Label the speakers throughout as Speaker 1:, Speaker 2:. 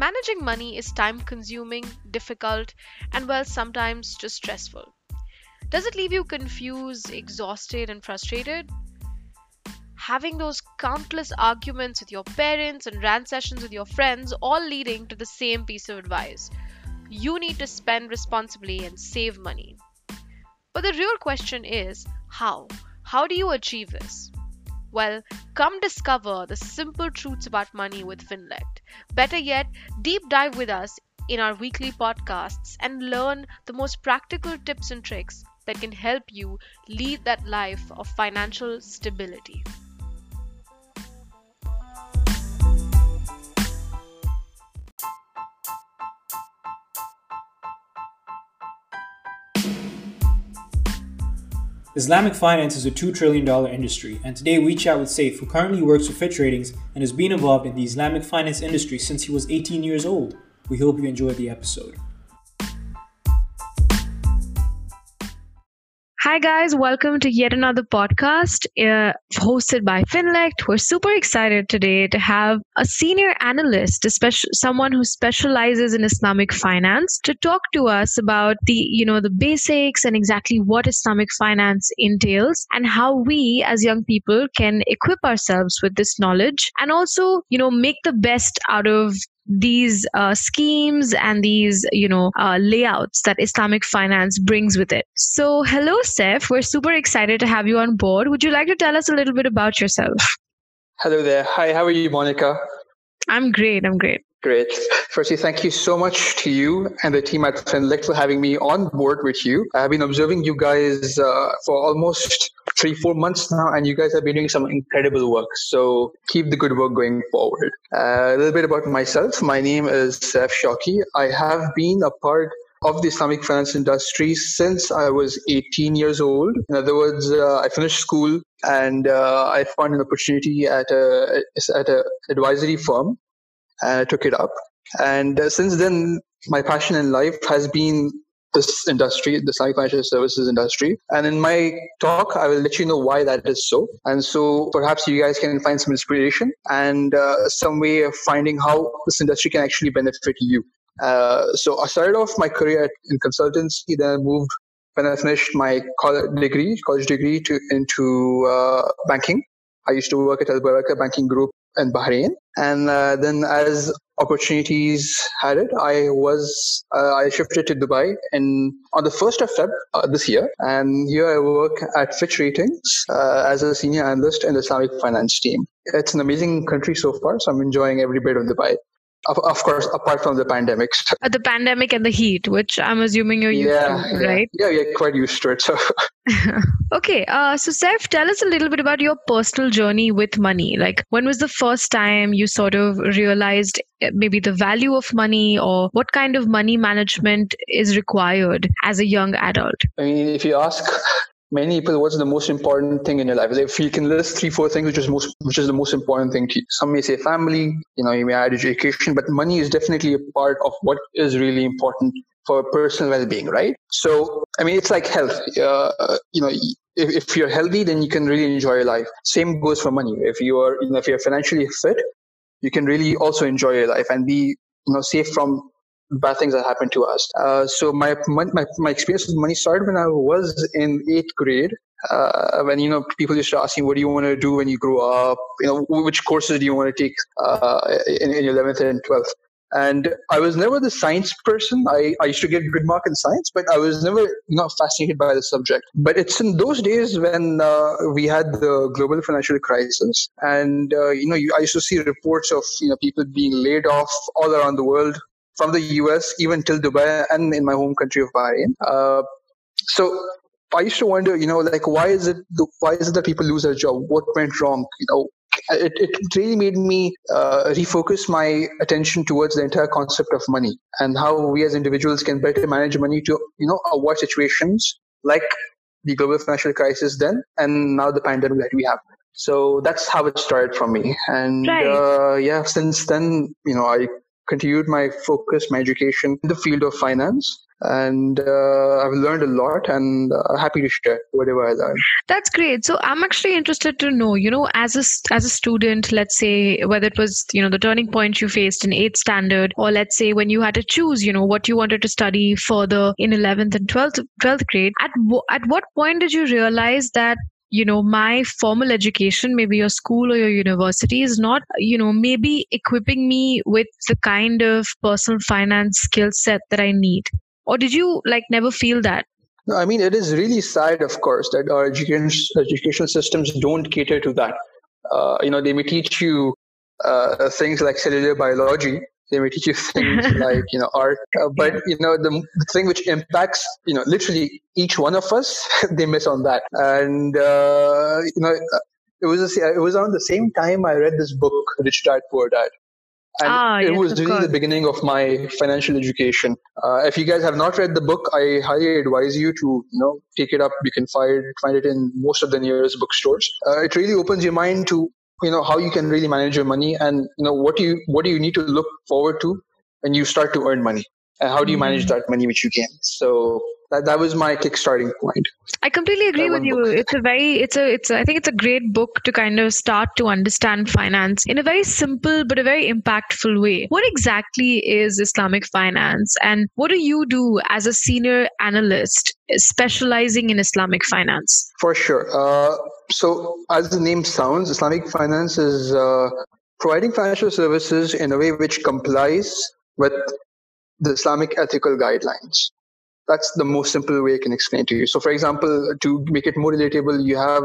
Speaker 1: Managing money is time consuming, difficult, and well, sometimes just stressful. Does it leave you confused, exhausted, and frustrated? Having those countless arguments with your parents and rant sessions with your friends, all leading to the same piece of advice you need to spend responsibly and save money. But the real question is how? How do you achieve this? Well, come discover the simple truths about money with Finlect. Better yet, deep dive with us in our weekly podcasts and learn the most practical tips and tricks that can help you lead that life of financial stability.
Speaker 2: Islamic finance is a $2 trillion industry, and today we chat with Saif, who currently works with Fitch Ratings and has been involved in the Islamic finance industry since he was 18 years old. We hope you enjoy the episode.
Speaker 1: Hi, guys. Welcome to yet another podcast uh, hosted by Finlect. We're super excited today to have a senior analyst, especially someone who specializes in Islamic finance, to talk to us about the, you know, the basics and exactly what Islamic finance entails and how we as young people can equip ourselves with this knowledge and also, you know, make the best out of these uh, schemes and these you know uh, layouts that islamic finance brings with it. So hello Saif we're super excited to have you on board. Would you like to tell us a little bit about yourself?
Speaker 3: Hello there. Hi how are you monica?
Speaker 1: I'm great. I'm great
Speaker 3: Great. Firstly, thank you so much to you and the team at Finlect for having me on board with you. I've been observing you guys uh, for almost three, four months now, and you guys have been doing some incredible work. So keep the good work going forward. Uh, a little bit about myself. My name is Saif Shauki. I have been a part of the Islamic finance industry since I was 18 years old. In other words, uh, I finished school and uh, I found an opportunity at a at a advisory firm and I took it up. And uh, since then, my passion in life has been this industry, the financial services industry. And in my talk, I will let you know why that is so. And so perhaps you guys can find some inspiration and uh, some way of finding how this industry can actually benefit you. Uh, so I started off my career in consultancy, then I moved when I finished my college degree, college degree to into uh, banking. I used to work at Al Banking Group in Bahrain. And uh, then as opportunities had it, I was uh, I shifted to Dubai and on the first of Feb uh, this year, and here I work at Fitch Ratings uh, as a senior analyst in the Islamic finance team. It's an amazing country so far, so I'm enjoying every bit of Dubai. Of, of course, apart from the pandemic.
Speaker 1: Uh, the pandemic and the heat, which I'm assuming you're used
Speaker 3: yeah,
Speaker 1: to, right?
Speaker 3: Yeah, yeah, quite used to it. So.
Speaker 1: okay, uh, so Saif, tell us a little bit about your personal journey with money. Like, when was the first time you sort of realized uh, maybe the value of money or what kind of money management is required as a young adult?
Speaker 3: I mean, if you ask many people what's the most important thing in your life. If you can list three four things which is most which is the most important thing to you. Some may say family you know you may add education but money is definitely a part of what is really important for personal well-being right? So i mean it's like health. Uh, you know if, if you're healthy then you can really enjoy your life. Same goes for money. If you are you know if you're financially fit you can really also enjoy your life and be you know safe from bad things that happened to us. Uh, so my, my my experience with money started when I was in eighth grade. Uh, when you know people used to ask me, "What do you want to do when you grow up?" You know, which courses do you want to take uh, in, in eleventh and twelfth? And I was never the science person. I, I used to get good mark in science, but I was never not fascinated by the subject. But it's in those days when uh, we had the global financial crisis, and uh, you know you, I used to see reports of you know people being laid off all around the world from the US even till Dubai and in my home country of Bahrain. Uh, so I used to wonder, you know, like why is it why is it that people lose their job? What went wrong? You know, it, it really made me uh, refocus my attention towards the entire concept of money and how we as individuals can better manage money to, you know, avoid situations like the global financial crisis then and now the pandemic that we have. So that's how it started for me. And
Speaker 1: right.
Speaker 3: uh, yeah, since then, you know, I continued my focus, my education in the field of finance and uh, I've learned a lot and uh, happy to share whatever I learned.
Speaker 1: That's great. So I'm actually interested to know, you know, as a as a student, let's say whether it was you know the turning point you faced in eighth standard, or let's say when you had to choose, you know, what you wanted to study further in 11th and 12th 12th grade. At at what point did you realize that you know my formal education maybe your school or your university is not you know maybe equipping me with the kind of personal finance skill set that i need or did you like never feel that
Speaker 3: no, I mean, it is really sad, of course, that our education educational systems don't cater to that. Uh, you know, they may teach you uh, things like cellular biology. They may teach you things like you know art, uh, but you know the, the, thing which impacts you know literally each one of us, they miss on that. And uh, you know, it was a, it was around the same time I read this book, Rich Dad Poor Dad. And ah, it yes, was really course. the beginning of my financial education. Uh, if you guys have not read the book, I highly advise you to you know take it up. You can find find it in most of the nearest bookstores. Uh, it really opens your mind to you know how you can really manage your money and you know what do you what do you need to look forward to when you start to earn money and how do you manage mm-hmm. that money which you gain So that, that was my kickstarting point.
Speaker 1: I completely agree with you. book. it's a very it's a it's a, i think it's a great book to kind of start to understand finance in a very simple but a very impactful way. What exactly is islamic finance and what do you do as a senior analyst specializing in islamic finance?
Speaker 3: For sure. Uh, so as the name sounds islamic finance is uh, providing financial services in a way which complies with the Islamic ethical guidelines that's the most simple way I can explain to you. So, for example, to make it more relatable, you have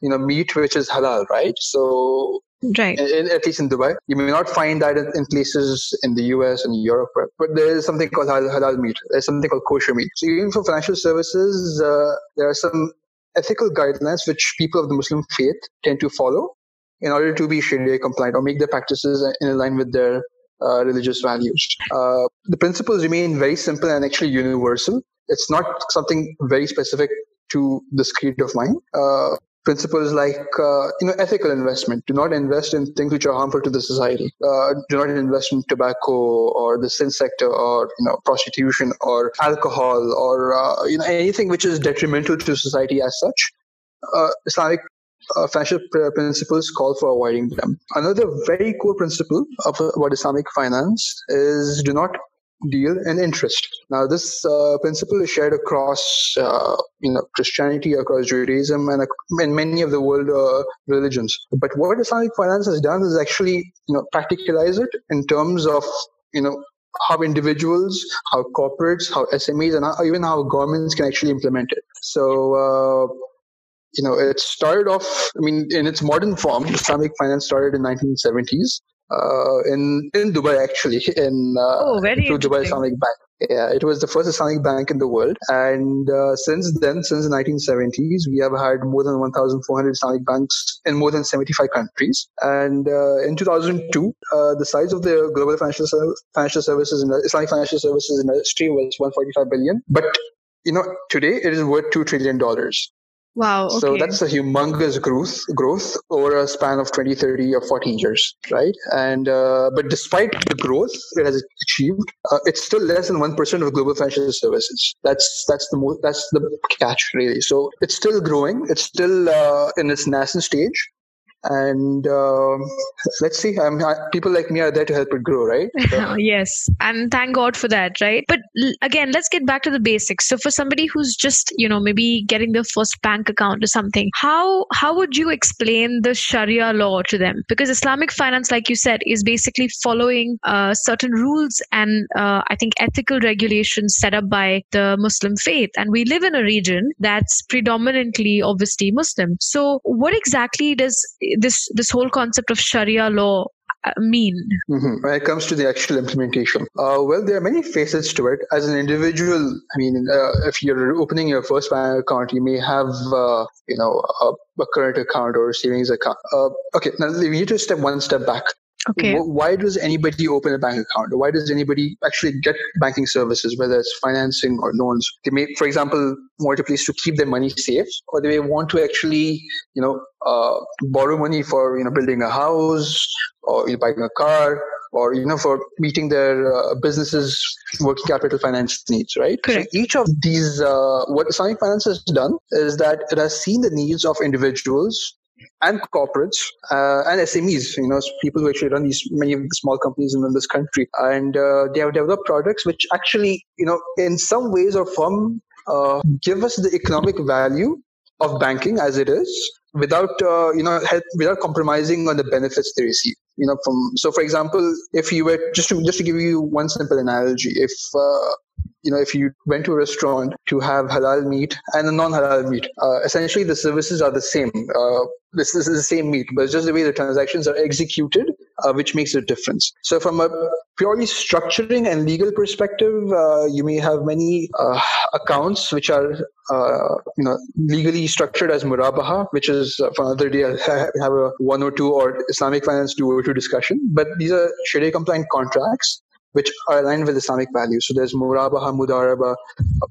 Speaker 3: you know meat which is halal, right? So,
Speaker 1: right,
Speaker 3: in, at least in Dubai, you may not find that in places in the US and Europe, but there is something called halal meat. There's something called kosher meat. So, even for financial services, uh, there are some ethical guidelines which people of the Muslim faith tend to follow in order to be Sharia compliant or make their practices in line with their uh, religious values. Uh, the principles remain very simple and actually universal. It's not something very specific to this creed of mine. Uh, principles like uh, you know ethical investment. Do not invest in things which are harmful to the society. Uh, do not invest in tobacco or the sin sector or you know prostitution or alcohol or you know anything which is detrimental to society as such. Islamic uh, financial principles call for avoiding them. Another very core principle of about Islamic finance is do not deal in interest. Now, this uh, principle is shared across, uh, you know, Christianity, across Judaism, and in many of the world uh, religions. But what Islamic finance has done is actually, you know, practicalize it in terms of, you know, how individuals, how corporates, how SMEs, and how, even how governments can actually implement it. So uh, you know, it started off, I mean, in its modern form, Islamic finance started in 1970s uh, in in Dubai actually in uh,
Speaker 1: oh, through
Speaker 3: Dubai Islamic Bank. Yeah, it was the first Islamic bank in the world, and uh, since then, since the 1970s, we have had more than 1,400 Islamic banks in more than 75 countries. And uh, in 2002, uh, the size of the global financial financial services in Islamic financial services industry was 145 billion. But you know, today it is worth two trillion dollars.
Speaker 1: Wow. Okay.
Speaker 3: So that's a humongous growth growth over a span of 20, 30 or 40 years, right? And uh, but despite the growth it has achieved, uh, it's still less than 1% of global financial services. That's that's the most that's the catch really. So it's still growing. It's still uh, in its nascent stage and um, let's see. People like me are there to help it grow right?
Speaker 1: So. yes. And thank god for that right? But l- again let's get back to the basics. So for somebody who's just you know maybe getting their first bank account or something how how would you explain the sharia law to them? Because islamic finance like you said is basically following uh, certain rules and uh, i think ethical regulations set up by the muslim faith. And we live in a region that's predominantly obviously muslim. So what exactly does this this whole concept of Sharia law uh, mean?
Speaker 3: Mm-hmm. When it comes to the actual implementation, uh, well, there are many facets to it. As an individual, I mean, uh, if you're opening your first bank account, you may have, uh, you know, a, a, current account or savings account. Uh, okay, now we need to step one step back.
Speaker 1: Okay.
Speaker 3: Why does anybody open a bank account? Why does anybody actually get banking services, whether it's financing or loans? They may, for example, want a place to keep their money safe, or they may want to actually, you know, uh, borrow money for you know building a house or you know, buying a car or you know for meeting their uh, businesses working capital finance needs right
Speaker 1: Correct.
Speaker 3: so each of these uh, what Islamic finance has done is that it has seen the needs of individuals and corporates uh, and SMEs, you know, people who actually run these many of the small companies in this country, and uh, they have developed products which actually, you know, in some ways or form, uh, give us the economic value of banking as it is, without uh, you know help, without compromising on the benefits they receive. You know, from so for example, if you were just to just to give you one simple analogy, if uh, you know, if you went to a restaurant to have halal meat and a non-halal meat, uh, essentially the services are the same. Uh, this, this, is the same meat, but it's just the way the transactions are executed, uh, which makes a difference. So, from a purely structuring and legal perspective, uh, you may have many uh, accounts which are, uh, you know, legally structured as murabaha, which is for another day. I'll have a one or two or Islamic finance two or two discussion. But these are Sharia compliant contracts which are aligned with Islamic values. So there's murabaha, mudaraba,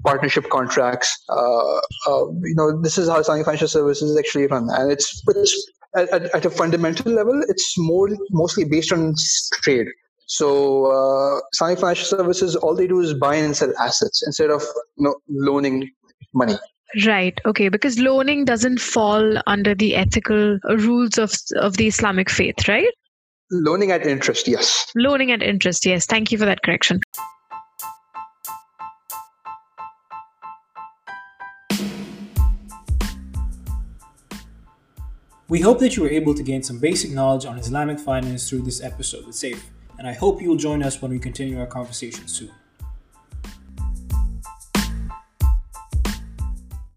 Speaker 3: partnership contracts. Uh, uh, you know, this is how Islamic financial services is actually run, and it's, it's at, at, a fundamental level, it's more mostly based on trade. So uh, Islamic financial services, all they do is buy and sell assets instead of you know loaning money.
Speaker 1: Right. Okay. Because loaning doesn't fall under the ethical rules of of the Islamic faith, right?
Speaker 3: Loaning at interest, yes.
Speaker 1: Loaning at interest, yes. Thank you for that correction.
Speaker 2: We hope that you were able to gain some basic knowledge on Islamic finance through this episode with Saif, and I hope you will join us when we continue our conversation soon.